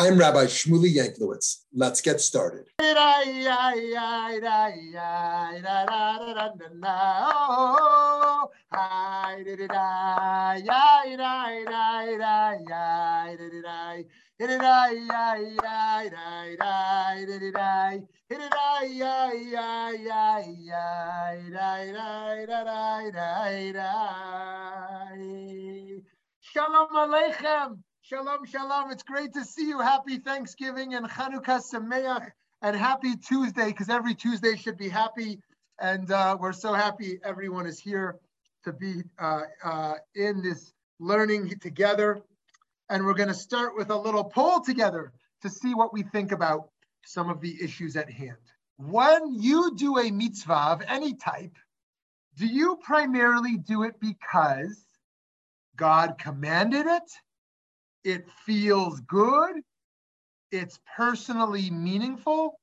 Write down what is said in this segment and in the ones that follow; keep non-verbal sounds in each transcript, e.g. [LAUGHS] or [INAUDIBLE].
I'm Rabbi Shmuly Yanklowitz. Let's get started. Shalom Aleichem. Shalom, shalom. It's great to see you. Happy Thanksgiving and Chanukah Sameach and happy Tuesday because every Tuesday should be happy. And uh, we're so happy everyone is here to be uh, uh, in this learning together. And we're going to start with a little poll together to see what we think about some of the issues at hand. When you do a mitzvah of any type, do you primarily do it because God commanded it? It feels good, it's personally meaningful,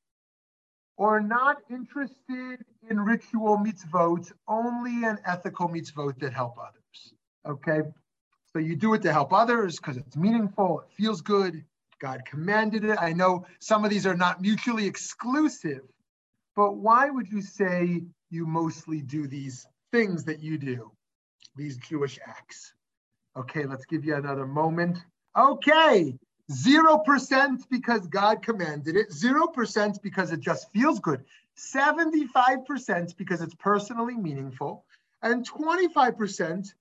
or not interested in ritual mitzvot, only an ethical mitzvot that help others. Okay? So you do it to help others because it's meaningful, it feels good, God commanded it. I know some of these are not mutually exclusive, but why would you say you mostly do these things that you do, these Jewish acts? Okay, let's give you another moment. Okay, 0% because God commanded it, 0% because it just feels good, 75% because it's personally meaningful, and 25%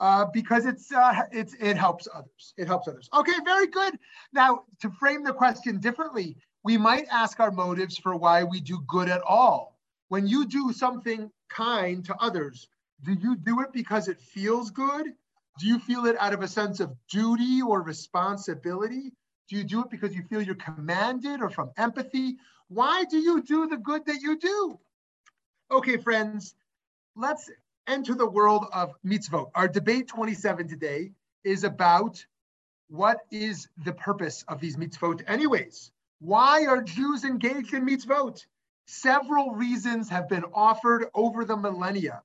uh, because it's, uh, it's, it helps others. It helps others. Okay, very good. Now, to frame the question differently, we might ask our motives for why we do good at all. When you do something kind to others, do you do it because it feels good? Do you feel it out of a sense of duty or responsibility? Do you do it because you feel you're commanded or from empathy? Why do you do the good that you do? Okay, friends, let's enter the world of mitzvot. Our debate 27 today is about what is the purpose of these mitzvot anyways? Why are Jews engaged in mitzvot? Several reasons have been offered over the millennia.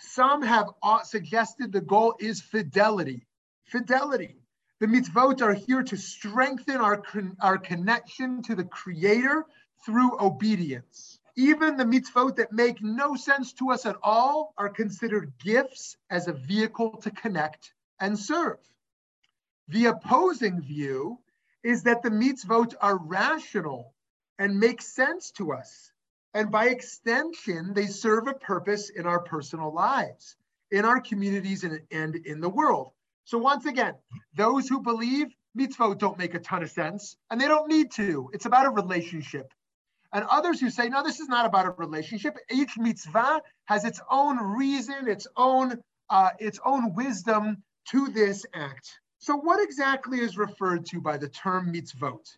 Some have uh, suggested the goal is fidelity. Fidelity. The mitzvot are here to strengthen our, our connection to the Creator through obedience. Even the mitzvot that make no sense to us at all are considered gifts as a vehicle to connect and serve. The opposing view is that the mitzvot are rational and make sense to us and by extension, they serve a purpose in our personal lives, in our communities, and, and in the world. So, once again, those who believe mitzvot don't make a ton of sense, and they don't need to. It's about a relationship. And others who say, no, this is not about a relationship. Each mitzvah has its own reason, its own, uh, its own wisdom to this act. So, what exactly is referred to by the term mitzvot?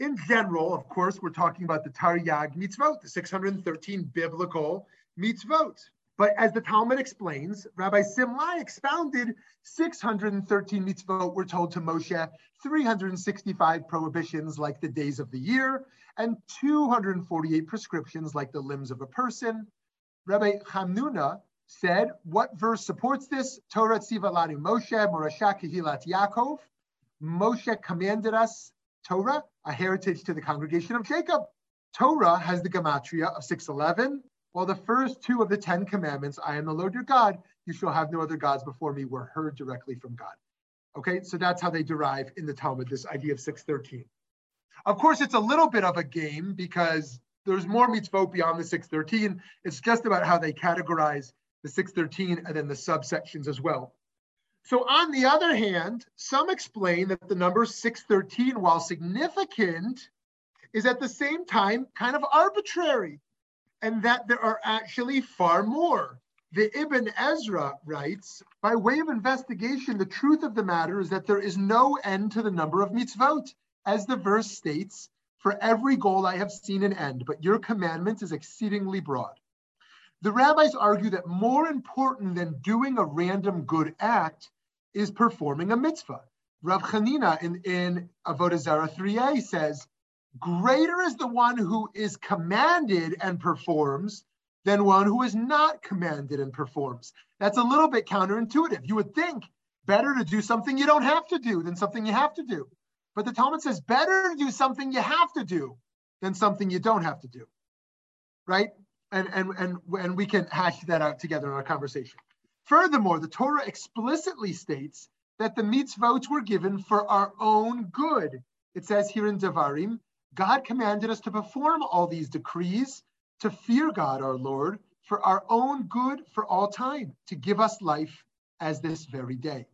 In general, of course, we're talking about the Taryag mitzvot, the 613 biblical mitzvot. But as the Talmud explains, Rabbi Simlai expounded 613 mitzvot were told to Moshe, 365 prohibitions like the days of the year, and 248 prescriptions like the limbs of a person. Rabbi Hamnuna said, what verse supports this? Torah Tzivalani Moshe, Morashah Kehilat Yaakov. Moshe commanded us Torah, a heritage to the congregation of Jacob. Torah has the gematria of 611, while the first two of the Ten Commandments, I am the Lord your God, you shall have no other gods before me, were heard directly from God. Okay, so that's how they derive in the Talmud this idea of 613. Of course, it's a little bit of a game because there's more mitzvot beyond the 613. It's just about how they categorize the 613 and then the subsections as well. So, on the other hand, some explain that the number 613, while significant, is at the same time kind of arbitrary, and that there are actually far more. The Ibn Ezra writes By way of investigation, the truth of the matter is that there is no end to the number of mitzvot. As the verse states, for every goal I have seen an end, but your commandment is exceedingly broad. The rabbis argue that more important than doing a random good act is performing a mitzvah. Rav Chanina in, in Avodah Zarah 3a says, greater is the one who is commanded and performs than one who is not commanded and performs. That's a little bit counterintuitive. You would think better to do something you don't have to do than something you have to do. But the Talmud says better to do something you have to do than something you don't have to do. Right? And, and, and, and we can hash that out together in our conversation. Furthermore, the Torah explicitly states that the mitzvot were given for our own good. It says here in Devarim, God commanded us to perform all these decrees, to fear God our Lord, for our own good for all time, to give us life as this very day.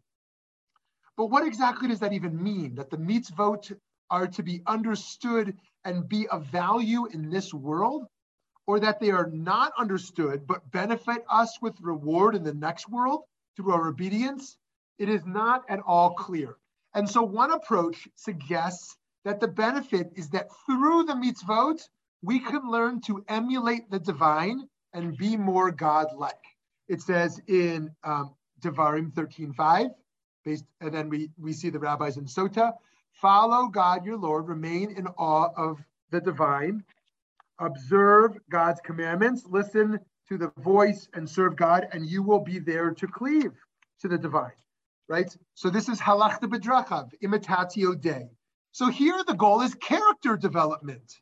But what exactly does that even mean? That the mitzvot are to be understood and be of value in this world? Or that they are not understood but benefit us with reward in the next world through our obedience? It is not at all clear. And so one approach suggests that the benefit is that through the mitzvot, we can learn to emulate the divine and be more God-like. It says in um, Devarim 13.5, based, and then we, we see the rabbis in Sota, follow God your Lord, remain in awe of the divine, observe God's commandments, listen to the voice and serve God, and you will be there to cleave to the divine, right? So this is halachta bedrachav, imitatio dei. So here the goal is character development.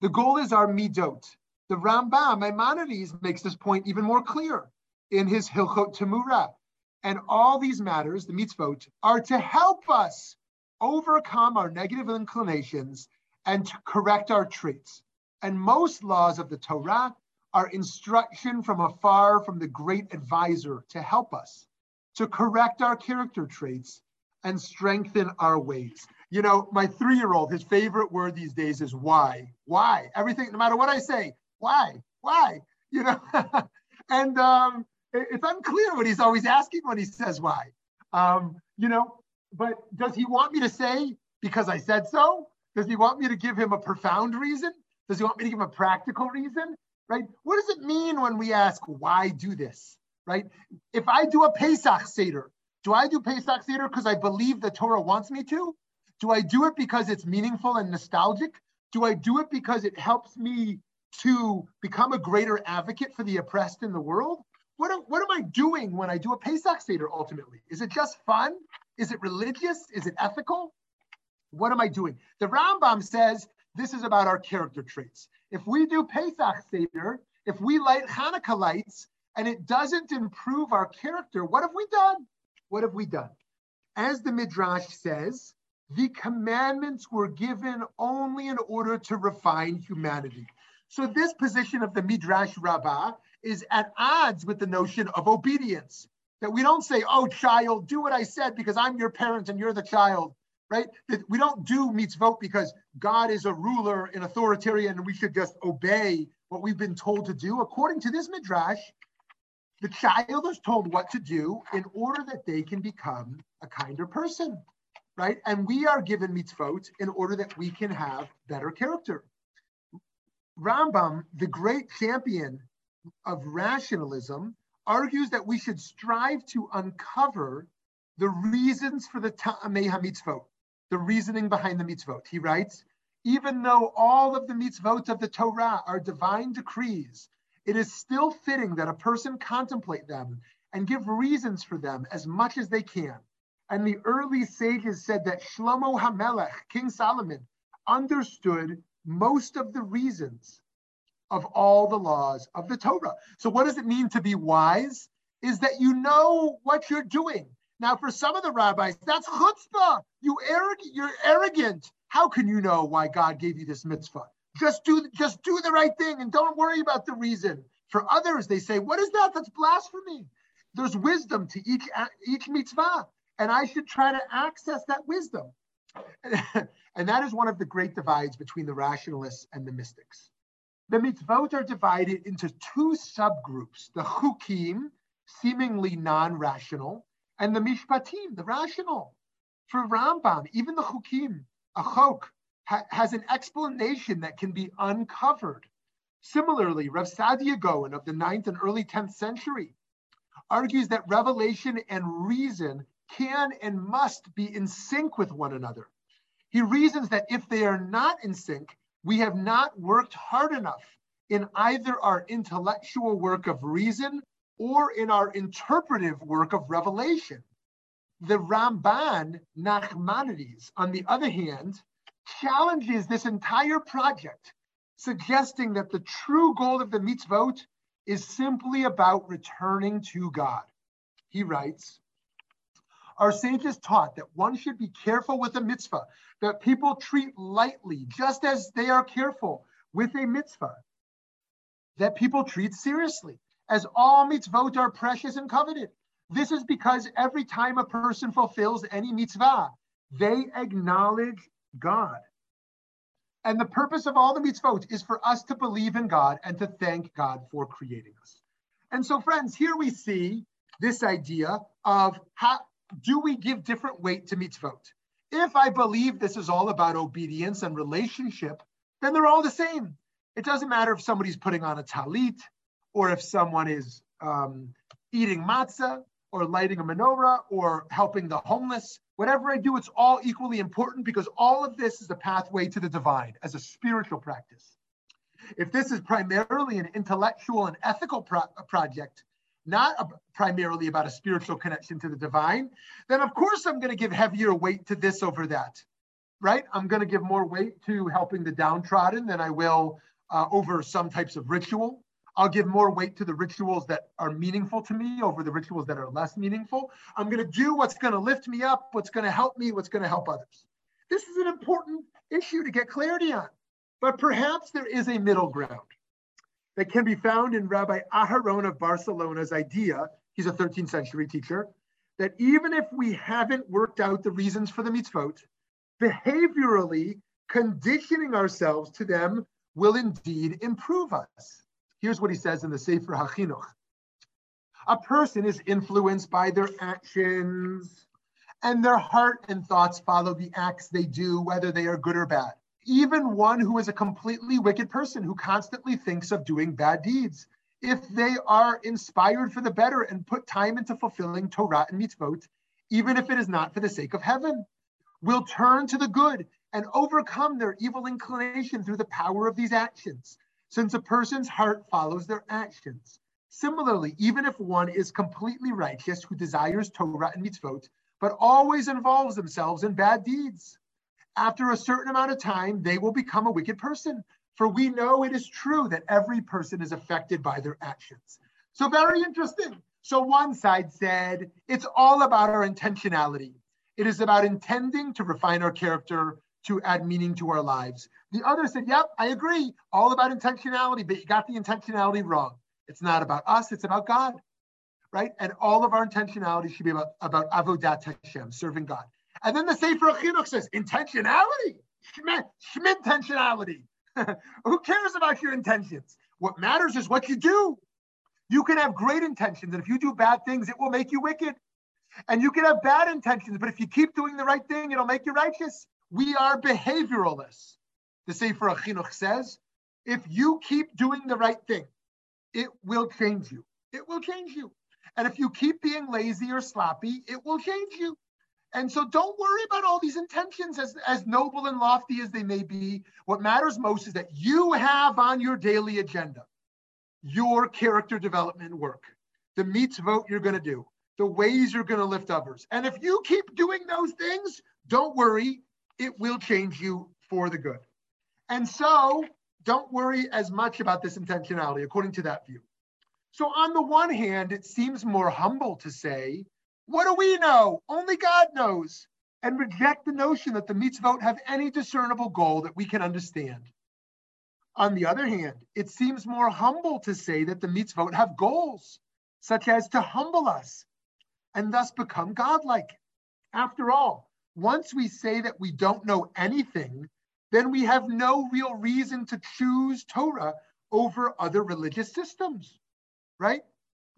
The goal is our midot. The Rambam, Maimonides, makes this point even more clear in his Hilchot Temura. And all these matters, the mitzvot, are to help us overcome our negative inclinations and to correct our traits. And most laws of the Torah are instruction from afar from the great advisor to help us to correct our character traits and strengthen our ways. You know, my three year old, his favorite word these days is why. Why? Everything, no matter what I say, why? Why? [LAUGHS] You know, and um, it's unclear what he's always asking when he says why. Um, you know, but does he want me to say because I said so? Does he want me to give him a profound reason? Does he want me to give a practical reason? Right? What does it mean when we ask why do this? Right? If I do a Pesach Seder, do I do Pesach Seder because I believe the Torah wants me to? Do I do it because it's meaningful and nostalgic? Do I do it because it helps me to become a greater advocate for the oppressed in the world? What am, what am I doing when I do a Pesach Seder ultimately? Is it just fun? Is it religious? Is it ethical? What am I doing? The Rambam says this is about our character traits. If we do Pesach Seder, if we light Hanukkah lights and it doesn't improve our character, what have we done? What have we done? As the Midrash says, the commandments were given only in order to refine humanity. So this position of the Midrash Rabbah is at odds with the notion of obedience. That we don't say, oh, child, do what I said because I'm your parent and you're the child, right? That we don't do mitzvot because God is a ruler and authoritarian and we should just obey what we've been told to do. According to this Midrash, the child is told what to do in order that they can become a kinder person, right? And we are given mitzvot in order that we can have better character. Rambam, the great champion of rationalism, argues that we should strive to uncover the reasons for the ta'amei mitzvot, the reasoning behind the mitzvot. He writes, even though all of the mitzvot of the Torah are divine decrees it is still fitting that a person contemplate them and give reasons for them as much as they can. And the early sages said that Shlomo HaMelech, King Solomon, understood most of the reasons of all the laws of the Torah. So, what does it mean to be wise? Is that you know what you're doing. Now, for some of the rabbis, that's chutzpah. You arrogant, you're arrogant. How can you know why God gave you this mitzvah? Just do just do the right thing and don't worry about the reason. For others, they say, "What is that? That's blasphemy." There's wisdom to each each mitzvah, and I should try to access that wisdom. [LAUGHS] and that is one of the great divides between the rationalists and the mystics. The mitzvot are divided into two subgroups: the chukim, seemingly non-rational, and the mishpatim, the rational. For Rambam, even the chukim, a chok, ha- has an explanation that can be uncovered. Similarly, Rav Saadia Gaon of the 9th and early 10th century argues that revelation and reason can and must be in sync with one another. He reasons that if they are not in sync, we have not worked hard enough in either our intellectual work of reason or in our interpretive work of revelation. The Ramban Nachmanides, on the other hand, challenges this entire project, suggesting that the true goal of the mitzvot is simply about returning to God. He writes, our sages taught that one should be careful with a mitzvah that people treat lightly, just as they are careful with a mitzvah that people treat seriously, as all mitzvot are precious and coveted. This is because every time a person fulfills any mitzvah, they acknowledge God. And the purpose of all the mitzvot is for us to believe in God and to thank God for creating us. And so, friends, here we see this idea of how do we give different weight to mitzvot? If I believe this is all about obedience and relationship, then they're all the same. It doesn't matter if somebody's putting on a talit or if someone is um, eating matzah or lighting a menorah or helping the homeless. Whatever I do, it's all equally important because all of this is a pathway to the divine as a spiritual practice. If this is primarily an intellectual and ethical pro- project, not a, primarily about a spiritual connection to the divine, then of course I'm going to give heavier weight to this over that, right? I'm going to give more weight to helping the downtrodden than I will uh, over some types of ritual. I'll give more weight to the rituals that are meaningful to me over the rituals that are less meaningful. I'm going to do what's going to lift me up, what's going to help me, what's going to help others. This is an important issue to get clarity on. But perhaps there is a middle ground that can be found in Rabbi Aharon of Barcelona's idea, he's a 13th century teacher, that even if we haven't worked out the reasons for the mitzvot, behaviorally conditioning ourselves to them will indeed improve us. Here's what he says in the Sefer HaChinuch. A person is influenced by their actions, and their heart and thoughts follow the acts they do, whether they are good or bad. Even one who is a completely wicked person who constantly thinks of doing bad deeds, if they are inspired for the better and put time into fulfilling Torah and mitzvot, even if it is not for the sake of heaven, will turn to the good and overcome their evil inclination through the power of these actions, since a person's heart follows their actions. Similarly, even if one is completely righteous who desires Torah and mitzvot, but always involves themselves in bad deeds, after a certain amount of time, they will become a wicked person. For we know it is true that every person is affected by their actions. So, very interesting. So, one side said it's all about our intentionality. It is about intending to refine our character to add meaning to our lives. The other said, Yep, I agree, all about intentionality, but you got the intentionality wrong. It's not about us, it's about God, right? And all of our intentionality should be about, about avodat Hashem, serving God. And then the Sefer Chinuch says, intentionality, intentionality. [LAUGHS] Who cares about your intentions? What matters is what you do. You can have great intentions, and if you do bad things, it will make you wicked. And you can have bad intentions, but if you keep doing the right thing, it'll make you righteous. We are behavioralists. The Sefer Chinuch says, if you keep doing the right thing, it will change you. It will change you. And if you keep being lazy or sloppy, it will change you. And so don't worry about all these intentions as, as noble and lofty as they may be. What matters most is that you have on your daily agenda your character development work, the mitzvot you're going to do, the ways you're going to lift others. And if you keep doing those things, don't worry, it will change you for the good. And so don't worry as much about this intentionality, according to that view. So, on the one hand, it seems more humble to say, What do we know? Only God knows. And reject the notion that the mitzvot have any discernible goal that we can understand. On the other hand, it seems more humble to say that the mitzvot have goals, such as to humble us and thus become godlike. After all, once we say that we don't know anything, then we have no real reason to choose Torah over other religious systems, right?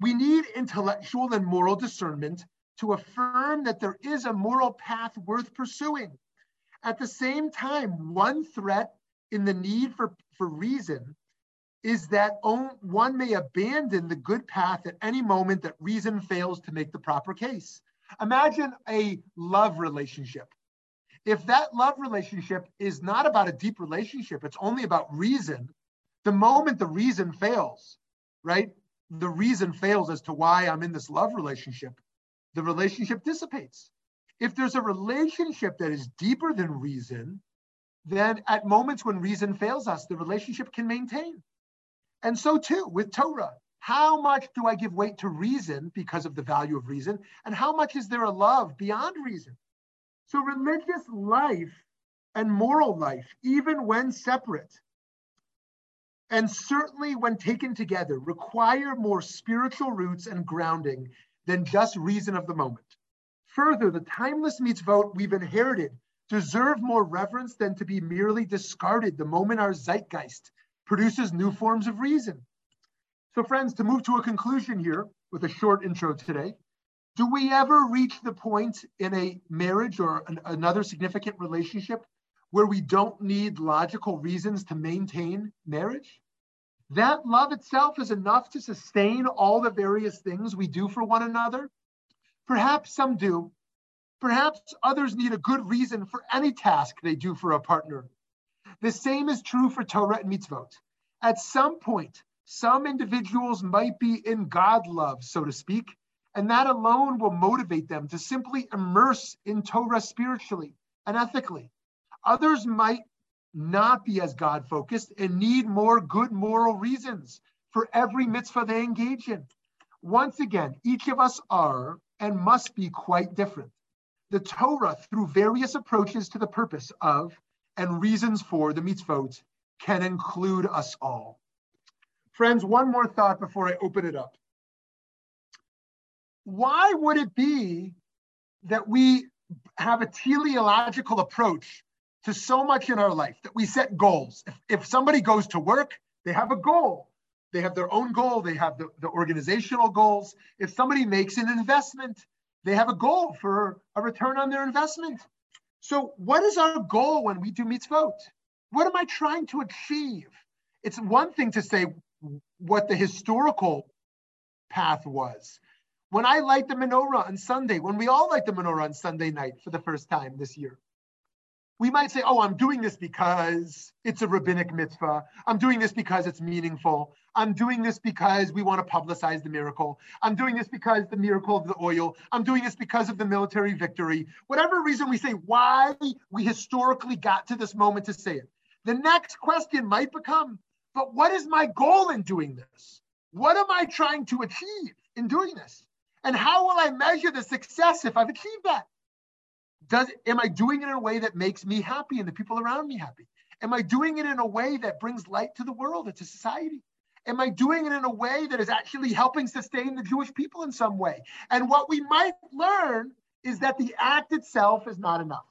We need intellectual and moral discernment to affirm that there is a moral path worth pursuing. At the same time, one threat in the need for, for reason is that one may abandon the good path at any moment that reason fails to make the proper case. Imagine a love relationship. If that love relationship is not about a deep relationship, it's only about reason, the moment the reason fails, right? The reason fails as to why I'm in this love relationship, the relationship dissipates. If there's a relationship that is deeper than reason, then at moments when reason fails us, the relationship can maintain. And so too with Torah. How much do I give weight to reason because of the value of reason? And how much is there a love beyond reason? So religious life and moral life, even when separate, and certainly when taken together, require more spiritual roots and grounding than just reason of the moment. Further, the timeless mitzvot we've inherited deserve more reverence than to be merely discarded the moment our zeitgeist produces new forms of reason. So, friends, to move to a conclusion here with a short intro today, do we ever reach the point in a marriage or an, another significant relationship where we don't need logical reasons to maintain marriage? That love itself is enough to sustain all the various things we do for one another? Perhaps some do. Perhaps others need a good reason for any task they do for a partner. The same is true for Torah and mitzvot. At some point, some individuals might be in God love, so to speak, and that alone will motivate them to simply immerse in Torah spiritually and ethically. Others might not be as God focused and need more good moral reasons for every mitzvah they engage in. Once again, each of us are and must be quite different. The Torah, through various approaches to the purpose of and reasons for the mitzvot, can include us all. Friends, one more thought before I open it up. Why would it be that we have a teleological approach to so much in our life that we set goals? If, if somebody goes to work, they have a goal. They have their own goal, they have the, the organizational goals. If somebody makes an investment, they have a goal for a return on their investment. So, what is our goal when we do mitzvot? What am I trying to achieve? It's one thing to say, what the historical path was. When I light the menorah on Sunday, when we all light the menorah on Sunday night for the first time this year, we might say, oh, I'm doing this because it's a rabbinic mitzvah. I'm doing this because it's meaningful. I'm doing this because we want to publicize the miracle. I'm doing this because the miracle of the oil. I'm doing this because of the military victory. Whatever reason we say why we historically got to this moment to say it. The next question might become, but what is my goal in doing this? What am I trying to achieve in doing this? And how will I measure the success if I've achieved that? Does am I doing it in a way that makes me happy and the people around me happy? Am I doing it in a way that brings light to the world and to society? Am I doing it in a way that is actually helping sustain the Jewish people in some way? And what we might learn is that the act itself is not enough.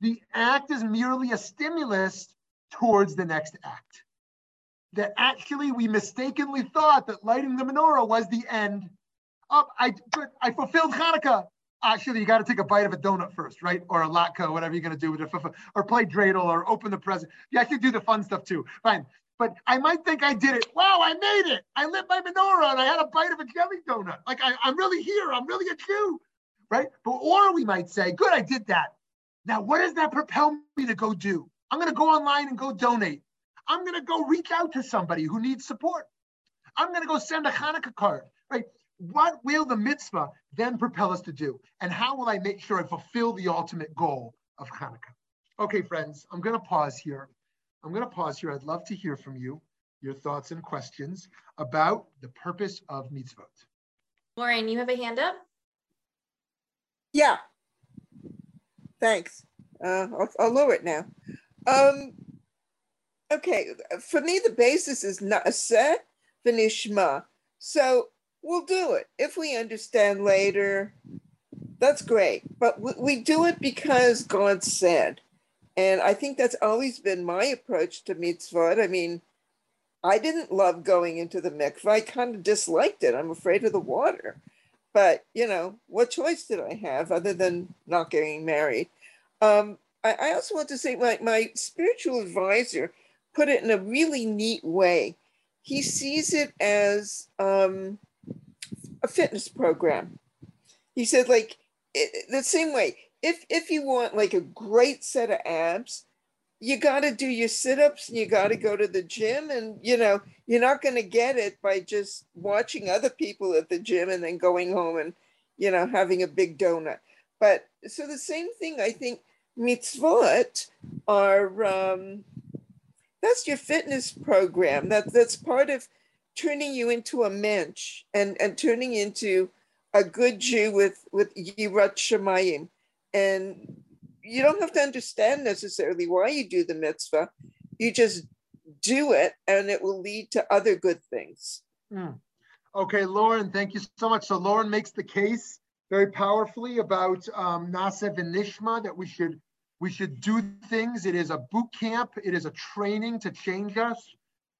The act is merely a stimulus towards the next act that actually we mistakenly thought that lighting the menorah was the end. Oh, I, I fulfilled Hanukkah. Actually, you got to take a bite of a donut first, right? Or a latke, whatever you're going to do with it, or play dreidel, or open the present. You actually do the fun stuff too. Fine. But I might think I did it. Wow, I made it. I lit my menorah and I had a bite of a jelly donut. Like I, I'm really here. I'm really a Jew, right? But or we might say, good, I did that. Now, what does that propel me to go do? I'm going to go online and go donate. I'm going to go reach out to somebody who needs support. I'm going to go send a Hanukkah card, right? What will the mitzvah then propel us to do? And how will I make sure I fulfill the ultimate goal of Hanukkah? Okay, friends, I'm going to pause here. I'm going to pause here. I'd love to hear from you, your thoughts and questions about the purpose of mitzvot. Lauren, you have a hand up? Yeah. Thanks. Uh, I'll, I'll lower it now. Um, okay, for me, the basis is na'aseh v'nishma. So we'll do it. If we understand later, that's great. But we, we do it because God said. And I think that's always been my approach to mitzvot. I mean, I didn't love going into the mikvah. I kind of disliked it. I'm afraid of the water. But, you know, what choice did I have other than not getting married? Um, I, I also want to say my, my spiritual advisor put it in a really neat way. He sees it as um, a fitness program. He said, like, it, the same way, if if you want like a great set of abs, you got to do your sit-ups and you got to go to the gym and you know you're not going to get it by just watching other people at the gym and then going home and you know having a big donut but so the same thing i think mitzvot are um, that's your fitness program that that's part of turning you into a mensch and and turning into a good Jew with with Yirat Shemayim. And you don't have to understand necessarily why you do the mitzvah. You just do it and it will lead to other good things. Mm. Okay, Lauren, thank you so much. So Lauren makes the case very powerfully about um, Na'aseh and Nishma that we should we should do things. It is a boot camp. It is a training to change us.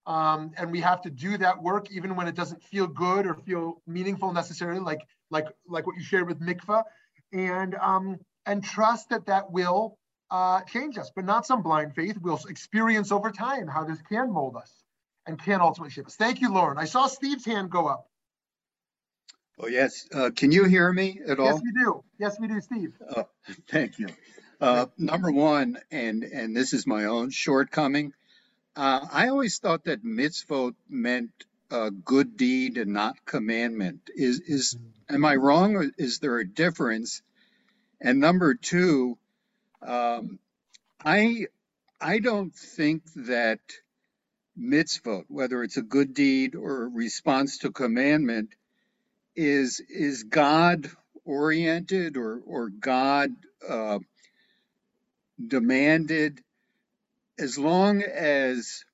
Um, and we have to do that work even when it doesn't feel good or feel meaningful necessarily, like like like what you shared with mikvah, and um, and trust that that will uh, change us, but not some blind faith. We'll experience over time how this can mold us and can ultimately shape us. Thank you, Lauren. I saw Steve's hand go up. Oh yes, uh, can you hear me at all? Yes, we do. Yes, we do, Steve. Uh, [LAUGHS] thank you. Uh, number one, and and this is my own shortcoming. Uh, I always thought that mitzvot meant a good deed and not commandment. Is is am I wrong, or is there a difference? And number two, um, I I don't think that mitzvot, whether it's a good deed or a response to commandment, is is God oriented or or God uh, demanded as long as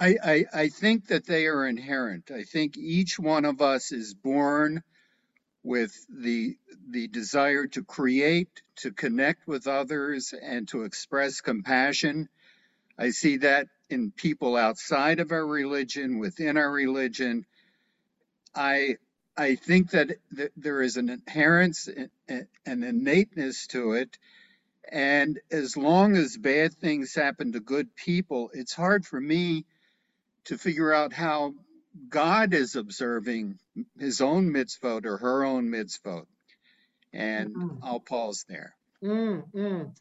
I, I, I think that they are inherent. I think each one of us is born with the the desire to create, to connect with others, and to express compassion. I see that in people outside of our religion, within our religion. I I think that, that there is an inherence, an innateness to it, and as long as bad things happen to good people, it's hard for me to figure out how God is observing his own mitzvot or her own mitzvot. And mm I'll pause there. mm mm.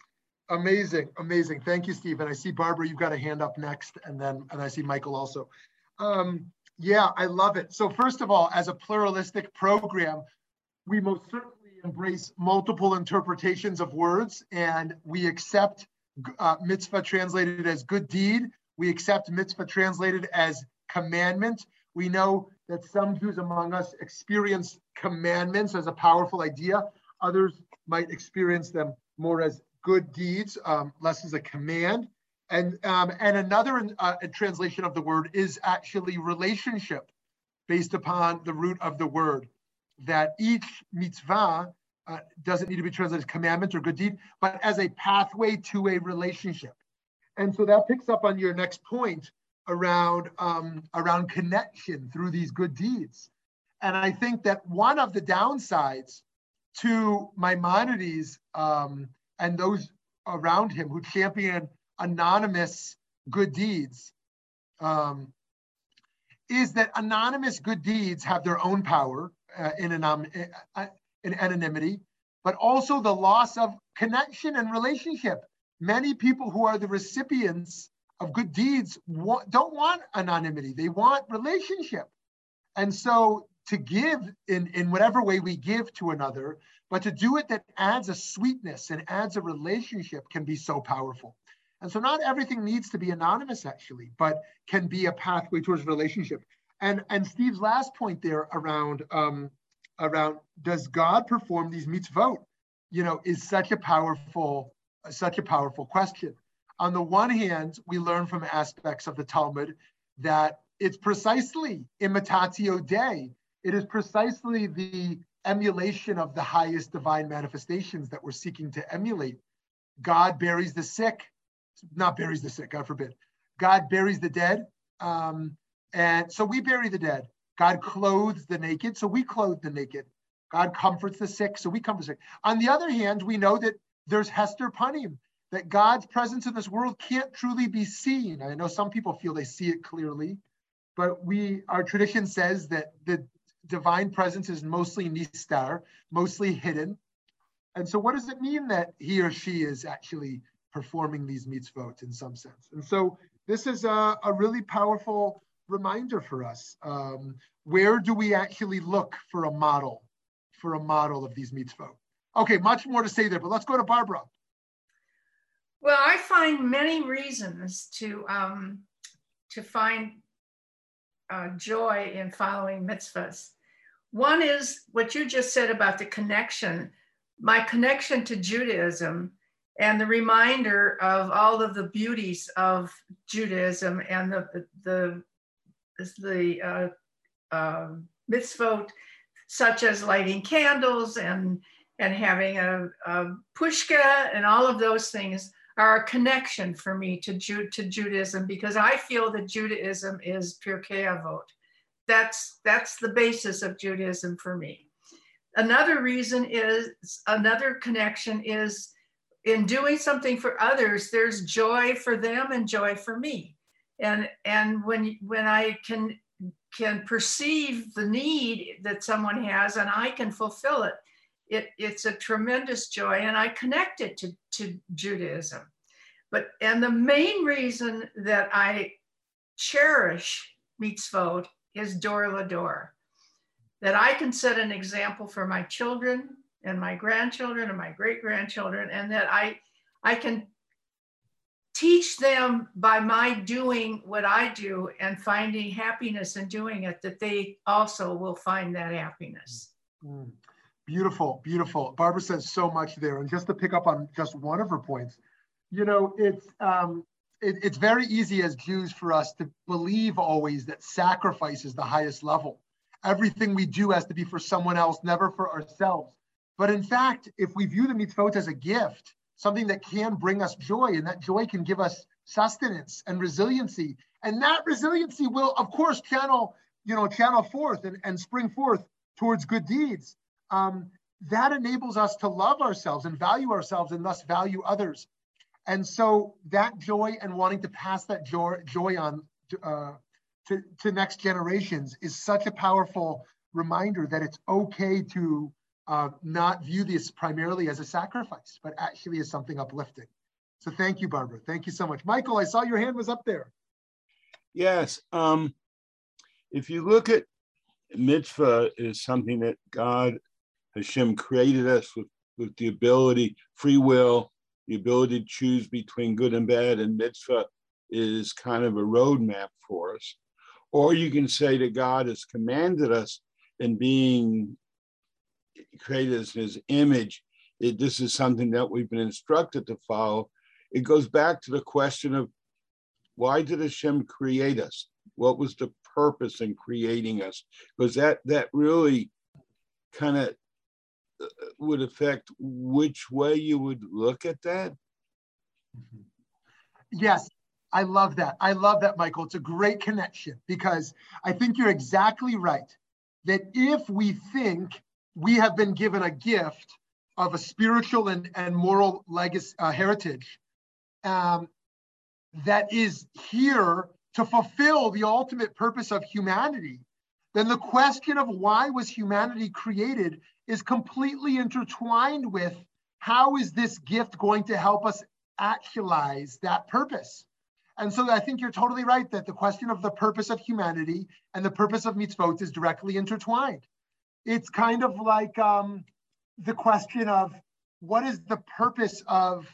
Amazing, amazing. Thank you, Steve. And I see Barbara, you've got a hand up next, and then and I see Michael also. Um, yeah, I love it. So first of all, as a pluralistic program, we most certainly embrace multiple interpretations of words and we accept uh, mitzvah translated as good deed. We accept mitzvah translated as commandment. We know that some Jews among us experience commandments as a powerful idea. Others might experience them more as good deeds, um, less as a command. And, um, and another uh, translation of the word is actually relationship based upon the root of the word that each mitzvah uh, doesn't need to be translated as commandment or good deed, but as a pathway to a relationship. And so that picks up on your next point around um, around connection through these good deeds. And I think that one of the downsides to Maimonides um, and those around him who champion anonymous good deeds um, is that anonymous good deeds have their own power uh, in, anom- uh, in anonymity, but also the loss of connection and relationship. Many people who are the recipients of good deeds want, don't want anonymity, they want relationship. And so to give in, in whatever way we give to another, but to do it that adds a sweetness and adds a relationship can be so powerful. And so not everything needs to be anonymous actually, but can be a pathway towards relationship. And, and Steve's last point there around um, around does God perform these mitzvot? You know, is such a powerful, such a powerful question. On the one hand, we learn from aspects of the Talmud that it's precisely imitatio Dei. It is precisely the emulation of the highest divine manifestations that we're seeking to emulate. God buries the sick, not buries the sick, God forbid. God buries the dead. Um, and so we bury the dead. God clothes the naked, so we clothe the naked. God comforts the sick, so we comfort the sick. On the other hand, we know that there's Hester Panim, that God's presence in this world can't truly be seen. I know some people feel they see it clearly, but we our tradition says that the divine presence is mostly nistar, mostly hidden. And so what does it mean that he or she is actually performing these mitzvot in some sense? And so this is a, a really powerful reminder for us. Um, where do we actually look for a model, for a model of these mitzvot? Okay, much more to say there, but let's go to Barbara. Well, I find many reasons to um, to find uh, joy in following mitzvahs. One is what you just said about the connection, my connection to Judaism, and the reminder of all of the beauties of Judaism and the the the uh, uh, mitzvot, such as lighting candles and and having a, a pushka and all of those things are a connection for me to, Ju- to Judaism because I feel that Judaism is Pirkei Avot. That's, that's the basis of Judaism for me. Another reason is, another connection is in doing something for others, there's joy for them and joy for me. And, and when, when I can, can perceive the need that someone has and I can fulfill it, it, it's a tremendous joy and I connect it to, to Judaism. But, and the main reason that I cherish mitzvot is door Dor Lador, that I can set an example for my children and my grandchildren and my great grandchildren, and that I, I can teach them by my doing what I do and finding happiness in doing it, that they also will find that happiness. Mm. Beautiful, beautiful. Barbara says so much there. And just to pick up on just one of her points, you know, it's um, it, it's very easy as Jews for us to believe always that sacrifice is the highest level. Everything we do has to be for someone else, never for ourselves. But in fact, if we view the mitzvot as a gift, something that can bring us joy, and that joy can give us sustenance and resiliency, and that resiliency will, of course, channel, you know, channel forth and, and spring forth towards good deeds um, that enables us to love ourselves and value ourselves and thus value others. And so that joy and wanting to pass that joy, joy on uh, to, to next generations is such a powerful reminder that it's okay to uh, not view this primarily as a sacrifice, but actually as something uplifting. So thank you, Barbara. Thank you so much. Michael, I saw your hand was up there. Yes. Um, if you look at mitzvah is something that God Hashem created us with, with the ability, free will, the ability to choose between good and bad, and mitzvah is kind of a roadmap for us. Or you can say that God has commanded us in being created as his image. It, this is something that we've been instructed to follow. It goes back to the question of why did Hashem create us? What was the purpose in creating us? Because that that really kind of uh, would affect which way you would look at that? Mm-hmm. Yes, I love that. I love that, Michael. It's a great connection because I think you're exactly right. That if we think we have been given a gift of a spiritual and, and moral legacy uh, heritage um, that is here to fulfill the ultimate purpose of humanity, then the question of why was humanity created is completely intertwined with how is this gift going to help us actualize that purpose? And so I think you're totally right that the question of the purpose of humanity and the purpose of mitzvot is directly intertwined. It's kind of like um, the question of what is the purpose of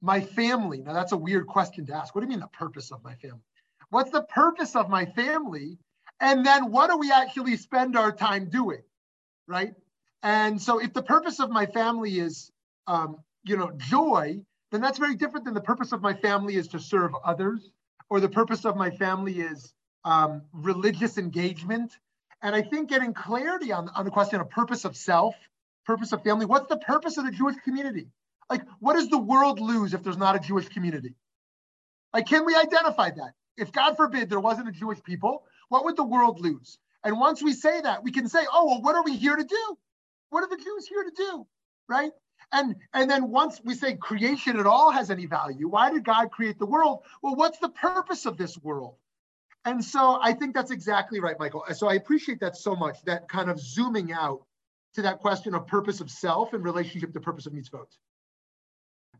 my family? Now, that's a weird question to ask. What do you mean, the purpose of my family? What's the purpose of my family? And then what do we actually spend our time doing? Right? And so if the purpose of my family is, um, you know, joy, then that's very different than the purpose of my family is to serve others, or the purpose of my family is um, religious engagement. And I think getting clarity on, on the question of purpose of self, purpose of family, what's the purpose of the Jewish community? Like, what does the world lose if there's not a Jewish community? Like, can we identify that? If God forbid there wasn't a Jewish people, what would the world lose? And once we say that, we can say, oh, well, what are we here to do? What are the Jews here to do? Right? And and then once we say creation at all has any value, why did God create the world? Well, what's the purpose of this world? And so I think that's exactly right, Michael. So I appreciate that so much, that kind of zooming out to that question of purpose of self in relationship to purpose of mitzvot.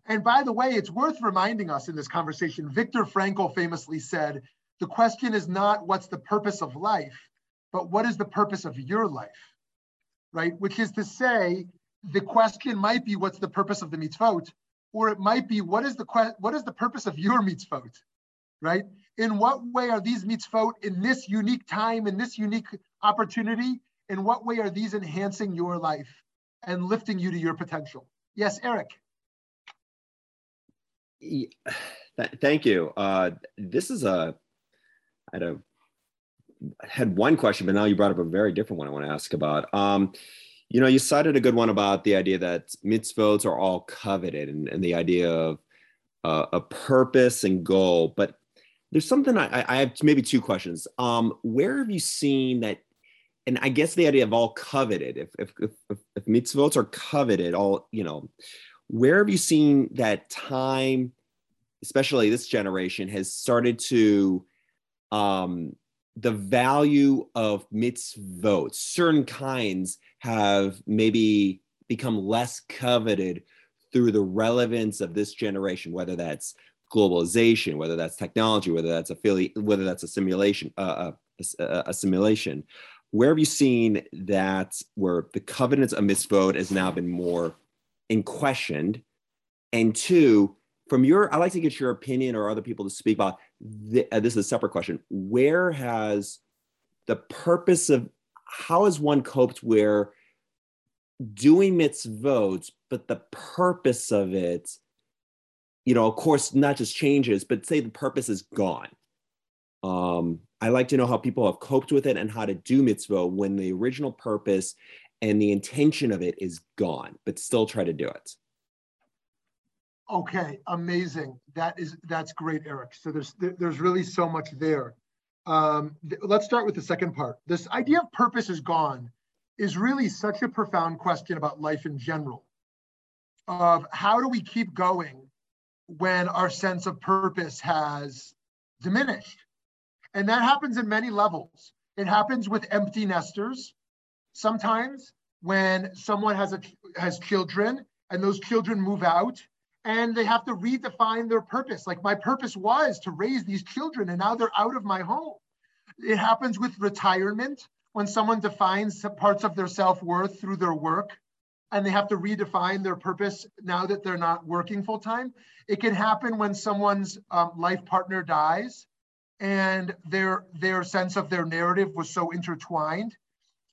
And by the way, it's worth reminding us in this conversation, Viktor Frankl famously said, the question is not what's the purpose of life, but what is the purpose of your life, right? Which is to say, the question might be what's the purpose of the mitzvot, or it might be what is the what is the purpose of your mitzvot, right? In what way are these mitzvot in this unique time, in this unique opportunity, in what way are these enhancing your life and lifting you to your potential? Yes, Eric. Thank you. Uh, this is a, I had a, I had one question, but now you brought up a very different one I want to ask about. Um, you know, you cited a good one about the idea that mitzvot are all coveted and, and the idea of uh, a purpose and goal. But there's something I, I have maybe two questions. Um, where have you seen that? And I guess the idea of all coveted, if if if, if mitzvot are coveted, all you know, where have you seen that time, especially this generation, has started to um, the value of mitzvot, certain kinds have maybe become less coveted through the relevance of this generation, whether that's globalization, whether that's technology, whether that's affiliate, whether that's a simulation, uh, a, a, a, simulation. Where have you seen that where the covenants of mitzvot has now been more in questioned? And two, from your, I like to get your opinion or other people to speak about. Uh, this is a separate question. Where has the purpose of how has one coped where doing mitzvot, but the purpose of it, you know, of course, not just changes, but say the purpose is gone. Um, I like to know how people have coped with it and how to do mitzvah when the original purpose and the intention of it is gone, but still try to do it. Okay, amazing. That is that's great, Eric. So there's there's really so much there. Um, th- let's start with the second part. This idea of purpose is gone is really such a profound question about life in general. Of how do we keep going when our sense of purpose has diminished? And that happens in many levels. It happens with empty nesters. Sometimes when someone has a has children and those children move out and they have to redefine their purpose. Like my purpose was to raise these children, and now they're out of my home. It happens with retirement when someone defines parts of their self worth through their work and they have to redefine their purpose now that they're not working full time. It can happen when someone's um, life partner dies and their their sense of their narrative was so intertwined.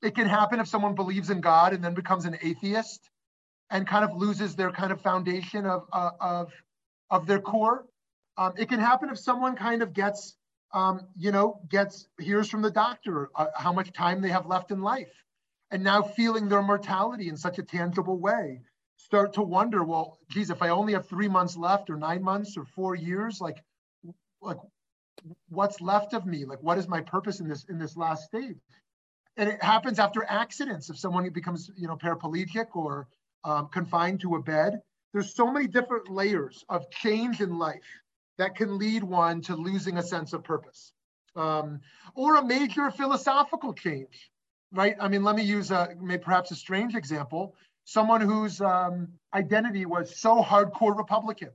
It can happen if someone believes in God and then becomes an atheist and kind of loses their kind of foundation of, uh, of, of their core. Um, it can happen if someone kind of gets, um, you know, gets, hears from the doctor uh, how much time they have left in life and now feeling their mortality in such a tangible way start to wonder, well, geez, if I only have three months left or nine months or four years, like, like what's left of me? Like, what is my purpose in this, in this last stage? And it happens after accidents. If someone becomes, you know, paraplegic or um, confined to a bed. There's so many different layers of change in life that can lead one to losing a sense of purpose. Um, or a major philosophical change, right? I mean, let me use a, maybe perhaps a strange example. Someone whose um, identity was so hardcore Republican.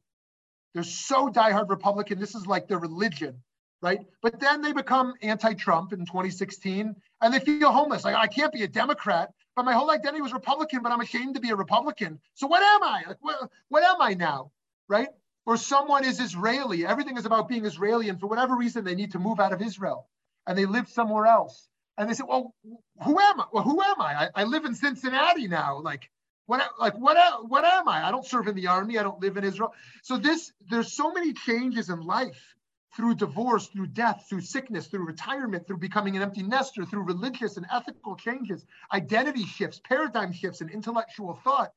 They're so diehard Republican. This is like their religion, right? But then they become anti-Trump in 2016, and they feel homeless. Like I can't be a Democrat but my whole identity was Republican, but I'm ashamed to be a Republican. So what am I? Like, what, what am I now? Right? Or someone is Israeli. Everything is about being Israeli. And for whatever reason, they need to move out of Israel and they live somewhere else. And they said, well, who am I? Well, who am I? I, I live in Cincinnati now. Like, what, like what, what am I? I don't serve in the army. I don't live in Israel. So this, there's so many changes in life through divorce, through death, through sickness, through retirement, through becoming an empty nester, through religious and ethical changes, identity shifts, paradigm shifts, and intellectual thought,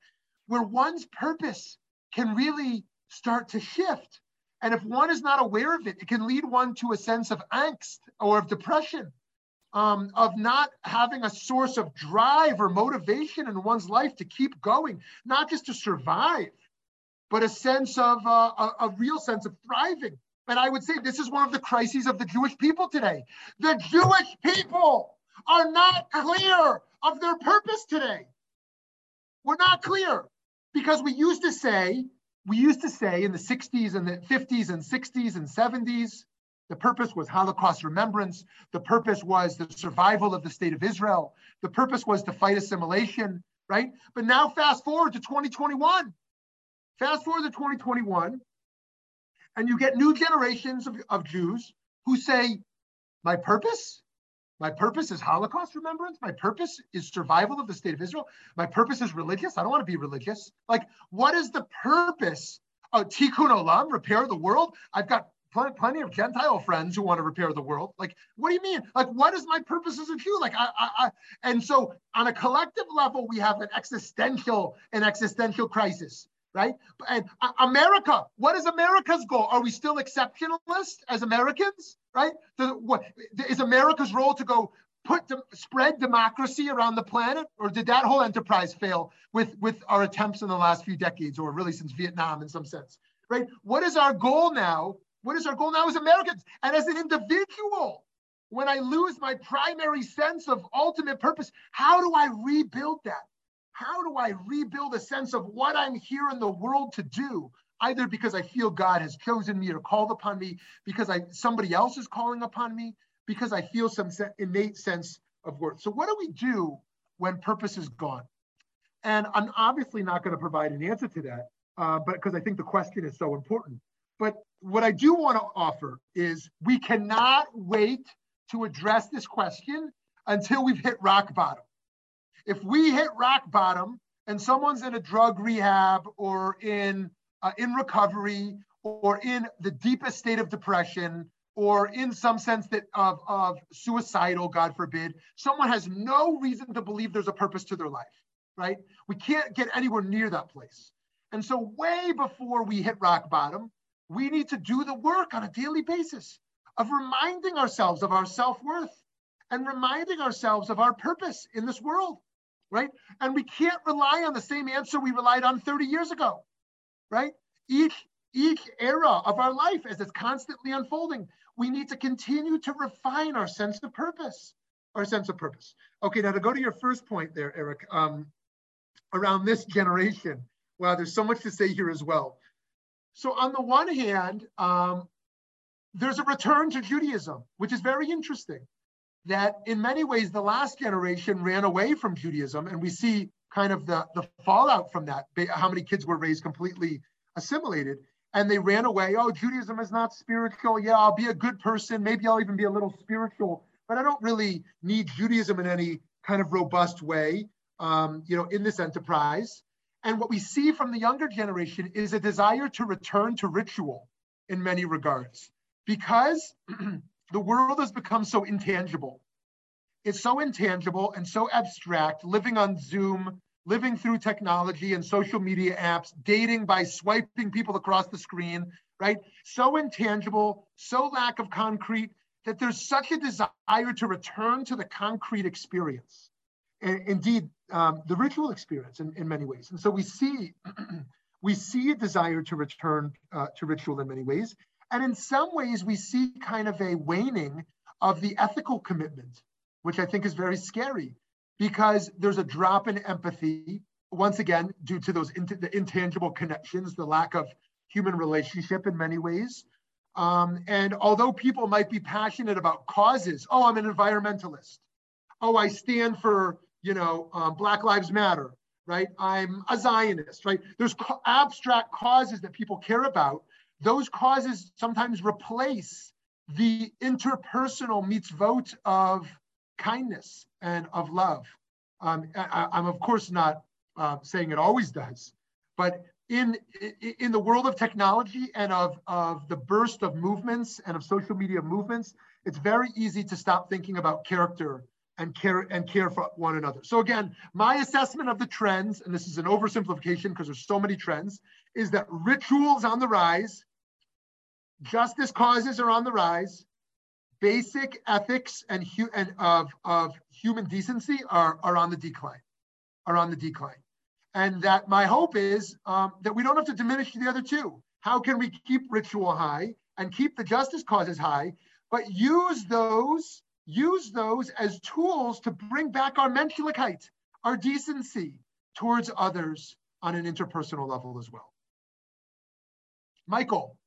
where one's purpose can really start to shift. And if one is not aware of it, it can lead one to a sense of angst or of depression, um, of not having a source of drive or motivation in one's life to keep going, not just to survive, but a sense of uh, a, a real sense of thriving and I would say this is one of the crises of the Jewish people today. The Jewish people are not clear of their purpose today. We're not clear because we used to say, we used to say in the 60s and the 50s and 60s and 70s, the purpose was Holocaust remembrance. The purpose was the survival of the state of Israel. The purpose was to fight assimilation, right? But now fast forward to 2021. Fast forward to 2021, and you get new generations of, of Jews who say, my purpose my purpose is Holocaust remembrance. My purpose is survival of the state of Israel. My purpose is religious. I don't want to be religious. Like, what is the purpose of Tikkun Olam, repair the world? I've got pl- plenty of Gentile friends who want to repair the world. Like, what do you mean? Like, what is my purpose as a Jew? Like, I, I, I and so on a collective level, we have an existential, an existential crisis right? And America, what is America's goal? Are we still exceptionalist as Americans, right? The, what, is America's role to go put the, spread democracy around the planet, or did that whole enterprise fail with with our attempts in the last few decades, or really since Vietnam in some sense, right? What is our goal now? What is our goal now as Americans and as an individual? When I lose my primary sense of ultimate purpose, how do I rebuild that? how do I rebuild a sense of what I'm here in the world to do? Either because I feel God has chosen me or called upon me, because I somebody else is calling upon me, because I feel some innate sense of worth. So what do we do when purpose is gone? And I'm obviously not going to provide an answer to that, uh, but because I think the question is so important. But what I do want to offer is we cannot wait to address this question until we've hit rock bottom. If we hit rock bottom and someone's in a drug rehab or in uh, in recovery or in the deepest state of depression or in some sense that of, of suicidal, God forbid, someone has no reason to believe there's a purpose to their life, right? We can't get anywhere near that place. And so way before we hit rock bottom, we need to do the work on a daily basis of reminding ourselves of our self-worth and reminding ourselves of our purpose in this world right? And we can't rely on the same answer we relied on 30 years ago, right? Each each era of our life as it's constantly unfolding, we need to continue to refine our sense of purpose, our sense of purpose. Okay, now to go to your first point there, Eric, um, around this generation. Wow, there's so much to say here as well. So on the one hand, um, there's a return to Judaism, which is very interesting that in many ways the last generation ran away from Judaism, and we see kind of the, the fallout from that, how many kids were raised completely assimilated, and they ran away. Oh, Judaism is not spiritual. Yeah, I'll be a good person. Maybe I'll even be a little spiritual, but I don't really need Judaism in any kind of robust way, um, you know, in this enterprise. And what we see from the younger generation is a desire to return to ritual in many regards, because [CLEARS THROAT] the world has become so intangible. It's so intangible and so abstract, living on Zoom, living through technology and social media apps, dating by swiping people across the screen, right? So intangible, so lack of concrete that there's such a desire to return to the concrete experience. And indeed, um, the ritual experience in, in many ways. And so we see, [CLEARS THROAT] we see a desire to return uh, to ritual in many ways. And in some ways, we see kind of a waning of the ethical commitment, which I think is very scary because there's a drop in empathy, once again, due to those the intangible connections, the lack of human relationship in many ways. Um, and although people might be passionate about causes, oh, I'm an environmentalist. Oh, I stand for, you know, um, Black Lives Matter, right? I'm a Zionist, right? There's co- abstract causes that people care about, those causes sometimes replace the interpersonal mitzvot of kindness and of love. Um, I, am of course not uh, saying it always does, but in in the world of technology and of of the burst of movements and of social media movements, it's very easy to stop thinking about character and care and care for one another. So again, my assessment of the trends, and this is an oversimplification because there's so many trends, is that rituals on the rise, justice causes are on the rise. Basic ethics and, hu- and of, of human decency are, are on the decline, are on the decline. And that my hope is um, that we don't have to diminish the other two. How can we keep ritual high and keep the justice causes high, but use those, use those as tools to bring back our menschlichkeit, our decency, towards others on an interpersonal level as well. Michael.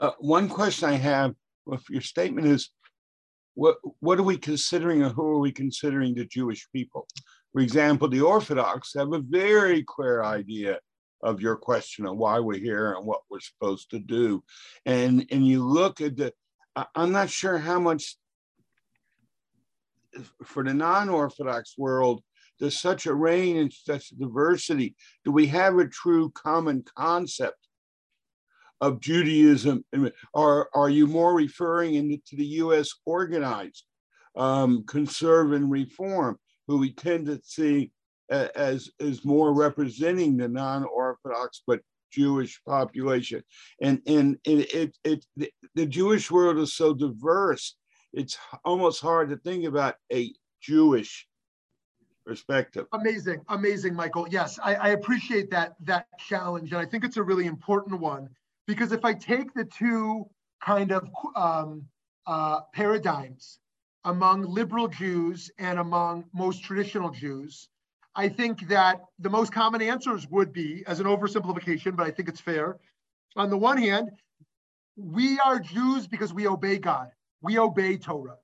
Uh, one question I have, if your statement is, what what are we considering or who are we considering the Jewish people? For example, the Orthodox have a very clear idea of your question of why we're here and what we're supposed to do. And, and you look at the, I'm not sure how much for the non-Orthodox world, there's such a range and such diversity. Do we have a true common concept of Judaism? Or are you more referring into, to the US organized um, conserve and reform, who we tend to see as, as more representing the non-Orthodox but Jewish population. And, and it, it, it, the Jewish world is so diverse, it's almost hard to think about a Jewish perspective. Amazing, amazing, Michael. Yes, I, I appreciate that that challenge, and I think it's a really important one because if I take the two kind of um, uh, paradigms among liberal Jews and among most traditional Jews, I think that the most common answers would be, as an oversimplification, but I think it's fair. On the one hand, we are Jews because we obey God. We obey Torah.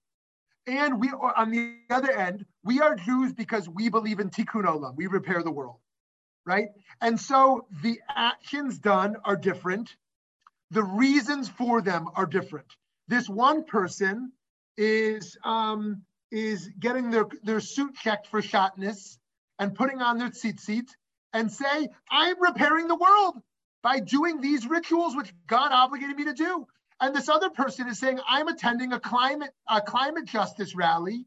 And we, are. on the other end, we are Jews because we believe in tikkun olam. We repair the world, right? And so the actions done are different. The reasons for them are different. This one person is um, is getting their, their suit checked for shatnez and putting on their tzitzit and say, I'm repairing the world by doing these rituals which God obligated me to do. And this other person is saying, I'm attending a climate a climate justice rally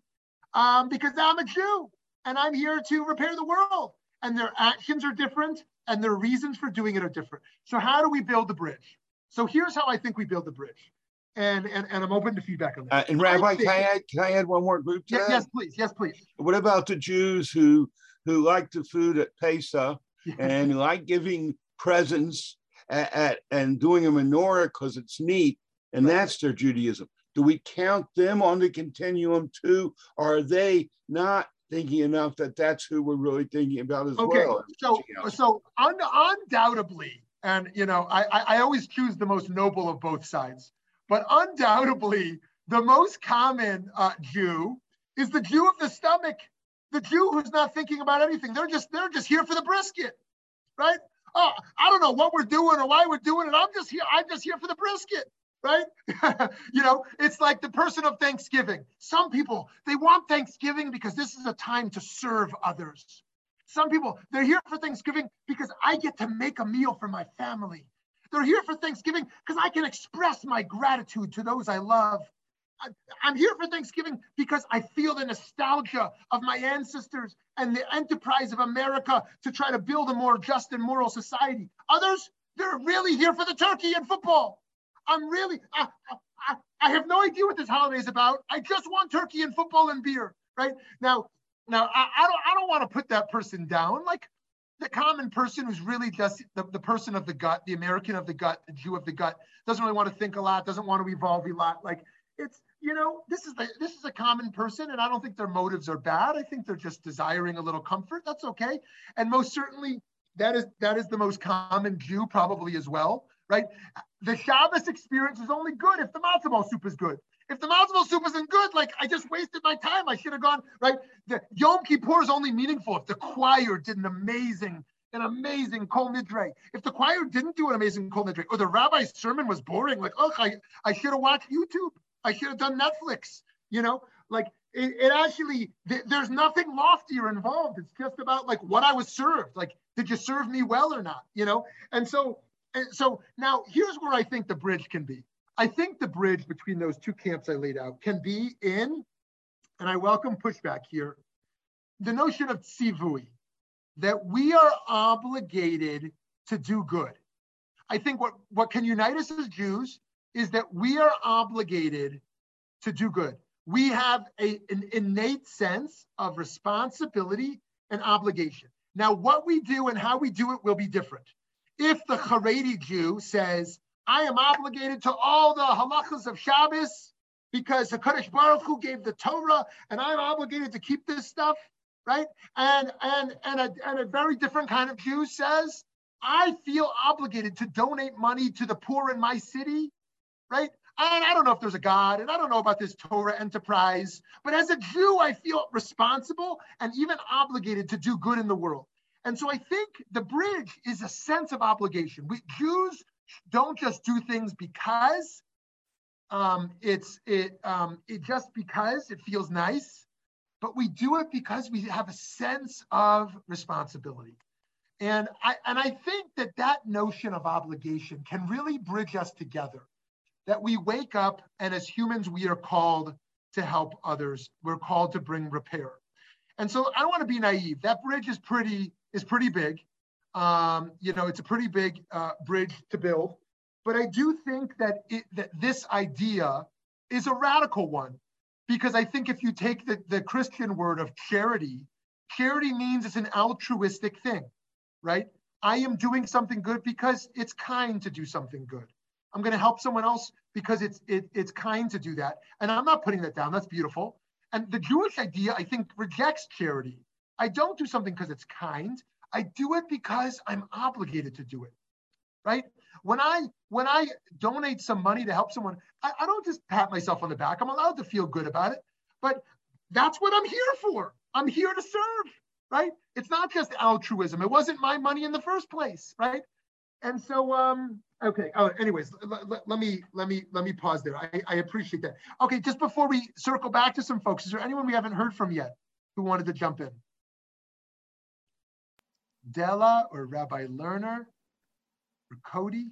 um, because I'm a Jew and I'm here to repair the world. And their actions are different and their reasons for doing it are different. So how do we build the bridge? So here's how I think we build the bridge. And, and, and I'm open to feedback on that. Uh, and Rabbi, think, can, I add, can I add one more group to yes, that? Yes, please. Yes, please. What about the Jews who who like the food at Pesach and [LAUGHS] like giving presents at, at, and doing a menorah because it's neat, and that's their Judaism. Do we count them on the continuum too, or are they not thinking enough that that's who we're really thinking about as okay. well? So, so un- undoubtedly, and you know, I, I always choose the most noble of both sides, but undoubtedly, the most common uh, Jew is the Jew of the stomach the Jew who's not thinking about anything. They're just they're just here for the brisket, right? Oh, I don't know what we're doing or why we're doing it. I'm just here. I'm just here for the brisket, right? [LAUGHS] you know, it's like the person of Thanksgiving. Some people they want Thanksgiving because this is a time to serve others. Some people they're here for Thanksgiving because I get to make a meal for my family. They're here for Thanksgiving because I can express my gratitude to those I love. I'm here for Thanksgiving because I feel the nostalgia of my ancestors and the enterprise of America to try to build a more just and moral society. Others, they're really here for the turkey and football. I'm really, I, I, I have no idea what this holiday is about. I just want turkey and football and beer, right? Now, now I, I don't, I don't want to put that person down. Like the common person who's really just the, the person of the gut, the American of the gut, the Jew of the gut, doesn't really want to think a lot, doesn't want to evolve a lot. Like it's you know this is the, this is a common person and i don't think their motives are bad. I think they're just desiring a little comfort. That's okay. And most certainly that is that is the most common jew probably as well right? The shabbos experience is only good if the matzo ball soup is good. If the matzo ball soup isn't good like i just wasted my time. I should have gone right? The yom kippur is only meaningful if the choir did an amazing an amazing kol nidre. If the choir didn't do an amazing kol nidre, or the rabbi's sermon was boring, like, oh, I, I should have watched YouTube. I should have done Netflix. You know, like it, it actually, th- there's nothing loftier involved. It's just about like what I was served. Like, did you serve me well or not? You know, and so, and so now here's where I think the bridge can be. I think the bridge between those two camps I laid out can be in, and I welcome pushback here, the notion of tzivui, that we are obligated to do good. I think what, what can unite us as Jews is that we are obligated to do good. We have a, an innate sense of responsibility and obligation. Now, what we do and how we do it will be different. If the Haredi Jew says, I am obligated to all the halachas of Shabbos because the HaKadosh Baruch Hu gave the Torah and I'm obligated to keep this stuff, right? And and and a, and a very different kind of Jew says, I feel obligated to donate money to the poor in my city, right? And I don't know if there's a God, and I don't know about this Torah enterprise, but as a Jew, I feel responsible and even obligated to do good in the world. And so I think the bridge is a sense of obligation. We Jews don't just do things because um, it's it um, it just because it feels nice, but we do it because we have a sense of responsibility. And I and I think that that notion of obligation can really bridge us together that we wake up and as humans, we are called to help others. We're called to bring repair. And so I don't want to be naive. That bridge is pretty, is pretty big. Um, you know, it's a pretty big uh, bridge to build. But I do think that, it, that this idea is a radical one because I think if you take the, the Christian word of charity, charity means it's an altruistic thing, right? I am doing something good because it's kind to do something good. I'm going to help someone else because it's it, it's kind to do that. And I'm not putting that down. That's beautiful. And the Jewish idea, I think, rejects charity. I don't do something because it's kind. I do it because I'm obligated to do it. Right? When I when I donate some money to help someone, I, I don't just pat myself on the back. I'm allowed to feel good about it. But that's what I'm here for. I'm here to serve. Right? It's not just altruism. It wasn't my money in the first place. Right? And so um, Okay. Oh, anyways, let, let, me let me let me pause there. I, I appreciate that. Okay, just before we circle back to some folks, is there anyone we haven't heard from yet who wanted to jump in? Della or Rabbi Lerner or Cody?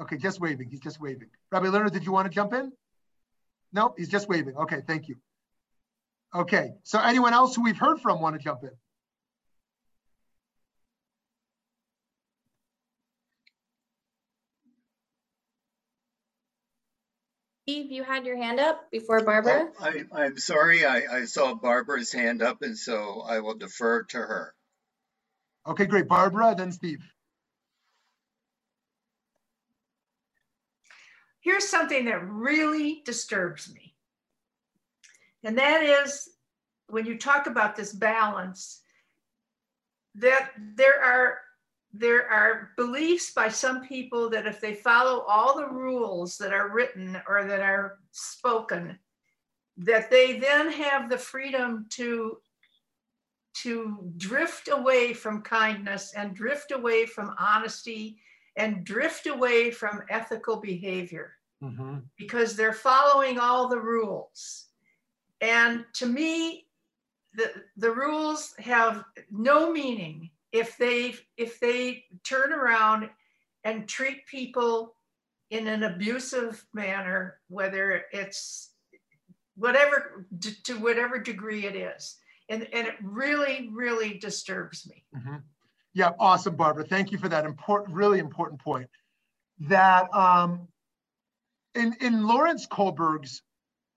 Okay, just waving. He's just waving. Rabbi Lerner, did you want to jump in? No, he's just waving. Okay, thank you. Okay, so anyone else who we've heard from want to jump in? Steve, you had your hand up before Barbara. Oh, I, I'm sorry, I, I saw Barbara's hand up and so I will defer to her. Okay, great. Barbara, then Steve. Here's something that really disturbs me. And that is when you talk about this balance, that there are there are beliefs by some people that if they follow all the rules that are written or that are spoken, that they then have the freedom to to drift away from kindness and drift away from honesty and drift away from ethical behavior mm-hmm. because they're following all the rules. And to me, the, the rules have no meaning if they if they turn around and treat people in an abusive manner, whether it's whatever to whatever degree it is. And, and it really, really disturbs me. Mm-hmm. Yeah, awesome, Barbara. Thank you for that important, really important point. That um, in in Lawrence Kohlberg's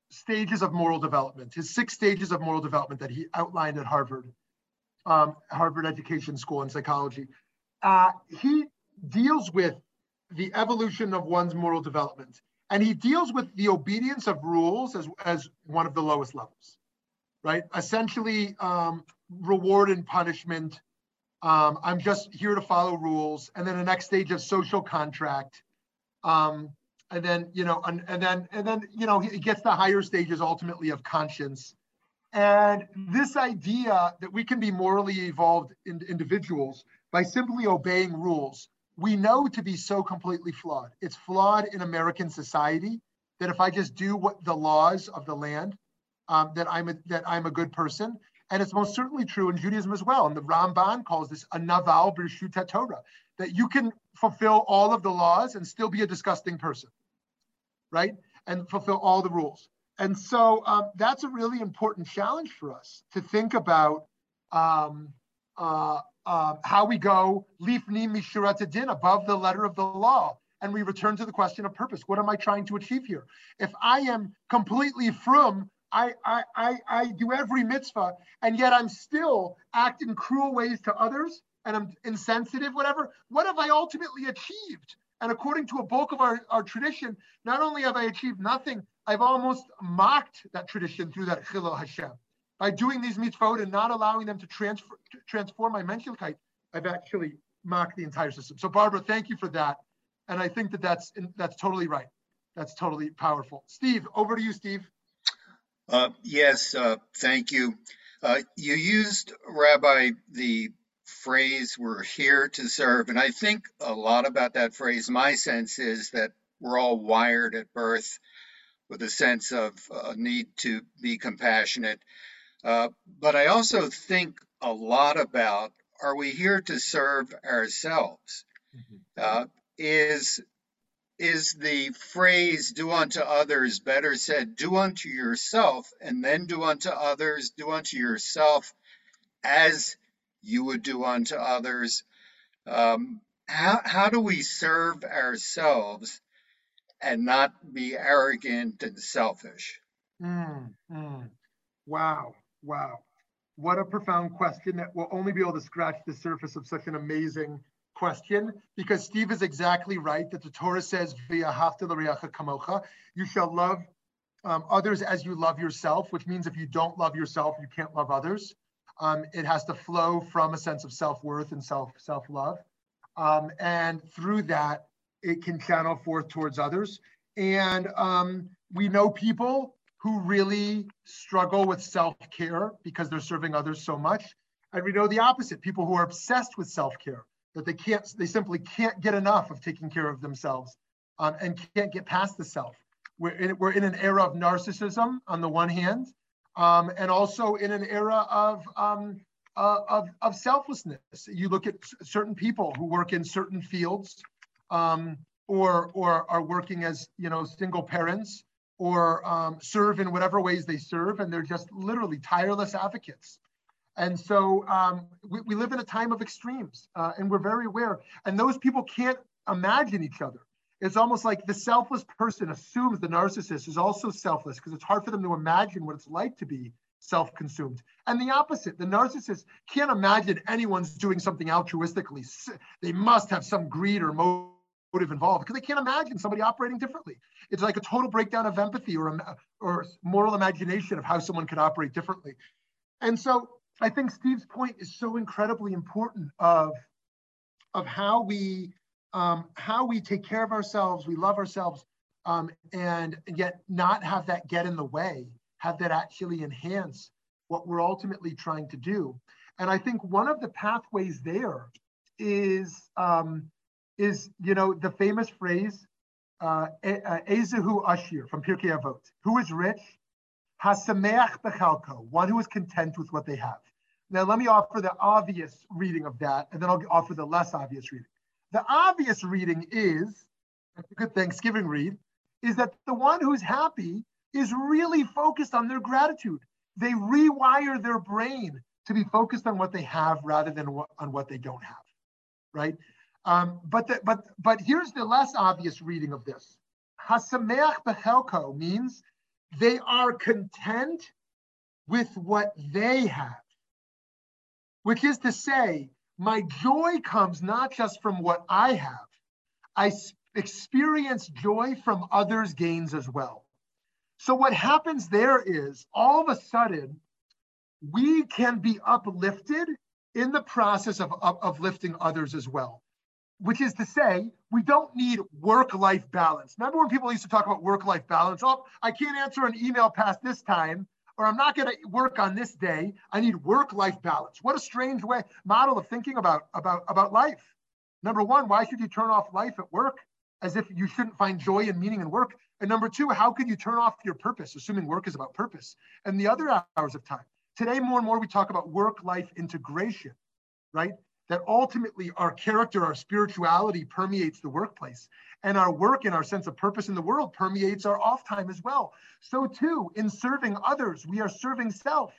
stages of moral development, his six stages of moral development that he outlined at Harvard, um, Harvard Education School in psychology. Uh, he deals with the evolution of one's moral development, and he deals with the obedience of rules as, as one of the lowest levels, right? Essentially, um, reward and punishment. Um, I'm just here to follow rules. And then the next stage of social contract. Um, and then you know and, and then and then you know he gets the higher stages ultimately of conscience. And this idea that we can be morally evolved in, individuals by simply obeying rules we know to be so completely flawed. It's flawed in american society that if i just do what the laws of the land um, that i'm a, that i'm a good person. And it's most certainly true in Judaism as well. And the Ramban calls this a naval b'rshut Torah, that you can fulfill all of the laws and still be a disgusting person, right? And fulfill all the rules. And so um, that's a really important challenge for us to think about um, uh, uh, how we go lifni mishurat din above the letter of the law, and we return to the question of purpose. What am I trying to achieve here? If I am completely from I, I, I, I do every mitzvah, and yet I'm still act in cruel ways to others, and I'm insensitive, whatever. What have I ultimately achieved? And according to a bulk of our, our tradition, not only have I achieved nothing, I've almost mocked that tradition through that Chilul Hashem. By doing these mitzvot and not allowing them to transfer, to transform my menschlichkeit, I've actually mocked the entire system. So Barbara, thank you for that. And I think that that's, that's totally right. That's totally powerful. Steve, over to you, Steve. Uh, yes, uh, thank you. Uh, you used, Rabbi, the phrase, we're here to serve. And I think a lot about that phrase. My sense is that we're all wired at birth with a sense of uh, need to be compassionate. Uh, but I also think a lot about are we here to serve ourselves? Mm-hmm. Uh, is is the phrase do unto others better said do unto yourself and then do unto others do unto yourself as you would do unto others um, how, how do we serve ourselves and not be arrogant and selfish mm, mm. wow wow what a profound question that will only be able to scratch the surface of such an amazing question because Steve is exactly right that the Torah says, "Via kamocha," you shall love um, others as you love yourself, which means if you don't love yourself, you can't love others. Um, it has to flow from a sense of self-worth and self self-love, um, and through that, it can channel forth towards others. And um, we know people who really struggle with self-care because they're serving others so much. And we know the opposite, people who are obsessed with self-care that they can't, they simply can't get enough of taking care of themselves um, and can't get past the self. We're in, we're in an era of narcissism on the one hand, um, and also in an era of, um, uh, of, of selflessness. You look at certain people who work in certain fields um, or, or are working as, you know, single parents or um, serve in whatever ways they serve, and they're just literally tireless advocates and so um, we, we, live in a time of extremes, uh, and we're very aware. And those people can't imagine each other. It's almost like the selfless person assumes the narcissist is also selfless because it's hard for them to imagine what it's like to be self-consumed. And the opposite, the narcissist can't imagine anyone's doing something altruistically. They must have some greed or motive involved because they can't imagine somebody operating differently. It's like a total breakdown of empathy or, or moral imagination of how someone could operate differently. And so I think Steve's point is so incredibly important of, of how we um, how we take care of ourselves, we love ourselves, um, and yet not have that get in the way, have that actually enhance what we're ultimately trying to do. And I think one of the pathways there is um, is you know the famous phrase uh, Ezehu Ashir from Pirkei Avot, who is rich Hasameach bechalko, one who is content with what they have. Now, let me offer the obvious reading of that, and then I'll offer the less obvious reading. The obvious reading is, a good Thanksgiving read, is that the one who's happy is really focused on their gratitude. They rewire their brain to be focused on what they have rather than on what they don't have, right? Um, but, the, but, but here's the less obvious reading of this. Hasameach bechelko means they are content with what they have, which is to say, my joy comes not just from what I have, I experience joy from others' gains as well. So, what happens there is all of a sudden, we can be uplifted in the process of, of, of lifting others as well which is to say, we don't need work life balance. Remember when people used to talk about work life balance? Oh, I can't answer an email past this time, or I'm not going to work on this day. I need work life balance. What a strange way model of thinking about, about, about life. Number one, why should you turn off life at work as if you shouldn't find joy and meaning in work? And number two, how could you turn off your purpose, assuming work is about purpose and the other hours of time? Today, more and more, we talk about work life integration, right? That ultimately our character, our spirituality permeates the workplace. And our work and our sense of purpose in the world permeates our off time as well. So, too, in serving others, we are serving self.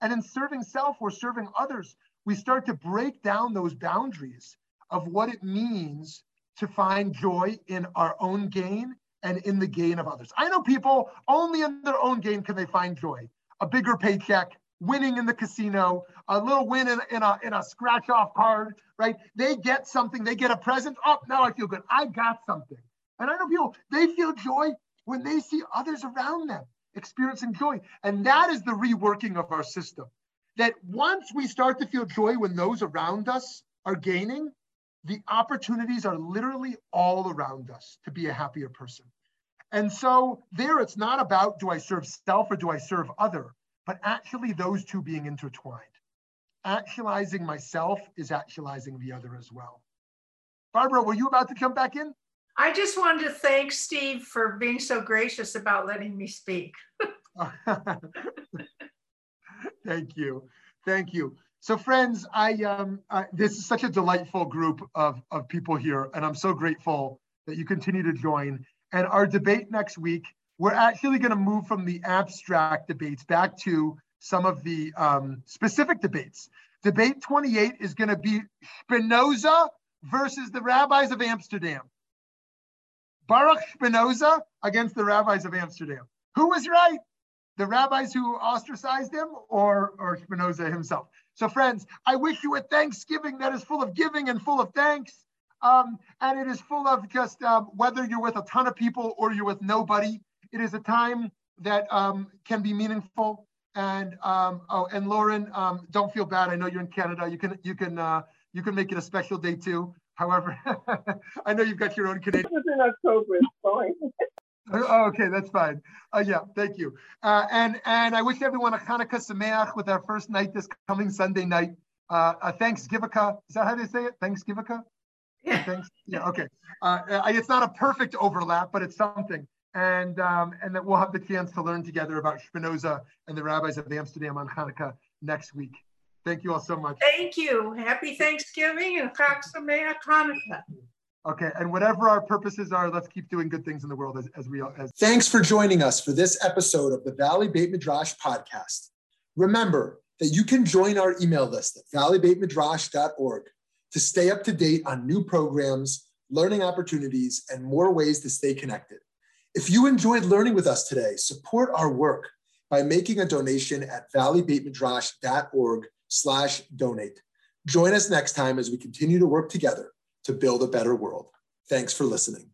And in serving self, we're serving others. We start to break down those boundaries of what it means to find joy in our own gain and in the gain of others. I know people only in their own gain can they find joy. A bigger paycheck, winning in the casino, a little win in, in a, in a scratch off card, right? They get something, they get a present. Oh, now I feel good. I got something. And I know people, they feel joy when they see others around them experiencing joy. And that is the reworking of our system. That once we start to feel joy when those around us are gaining, the opportunities are literally all around us to be a happier person. And so there it's not about do I serve self or do I serve other, but actually those two being intertwined. Actualizing myself is actualizing the other as well. Barbara, were you about to jump back in? I just wanted to thank Steve for being so gracious about letting me speak. [LAUGHS] [LAUGHS] Thank you. Thank you. So friends, I um, uh, this is such a delightful group of, of people here, and I'm so grateful that you continue to join. And our debate next week, we're actually going to move from the abstract debates back to some of the um, specific debates. Debate 28 is going to be Spinoza versus the rabbis of Amsterdam. Baruch Spinoza against the rabbis of Amsterdam. Who was right? The rabbis who ostracized him or, or Spinoza himself? So, friends, I wish you a Thanksgiving that is full of giving and full of thanks. Um, and it is full of just um, whether you're with a ton of people or you're with nobody, it is a time that um, can be meaningful. And um, oh, and Lauren, um, don't feel bad. I know you're in Canada. You can you can uh, you can make it a special day too. However, [LAUGHS] I know you've got your own Canadian. It's [LAUGHS] in October. It's fine. [LAUGHS] Oh, okay, that's fine. Uh, yeah, thank you. Uh, and and I wish everyone a Hanukkah Sameach with our first night this coming Sunday night. Uh, a Thanksgivika. Is that how they say it? Thanksgivika? Yeah. Thanks. Yeah. Okay. Uh, it's not a perfect overlap, but it's something. And um, and that we'll have the chance to learn together about Spinoza and the rabbis of Amsterdam on Hanukkah next week. Thank you all so much. Thank you. Happy Thanksgiving and Chag Sameach Hanukkah. Okay, and whatever our purposes are, let's keep doing good things in the world as, as we as. Thanks for joining us for this episode of the Valley Beit Midrash podcast. Remember that you can join our email list at valleybeitmidrash.org to stay up to date on new programs, learning opportunities, and more ways to stay connected. If you enjoyed learning with us today, support our work by making a donation at valleybeitmidrash.org slash donate. Join us next time as we continue to work together to build a better world. Thanks for listening.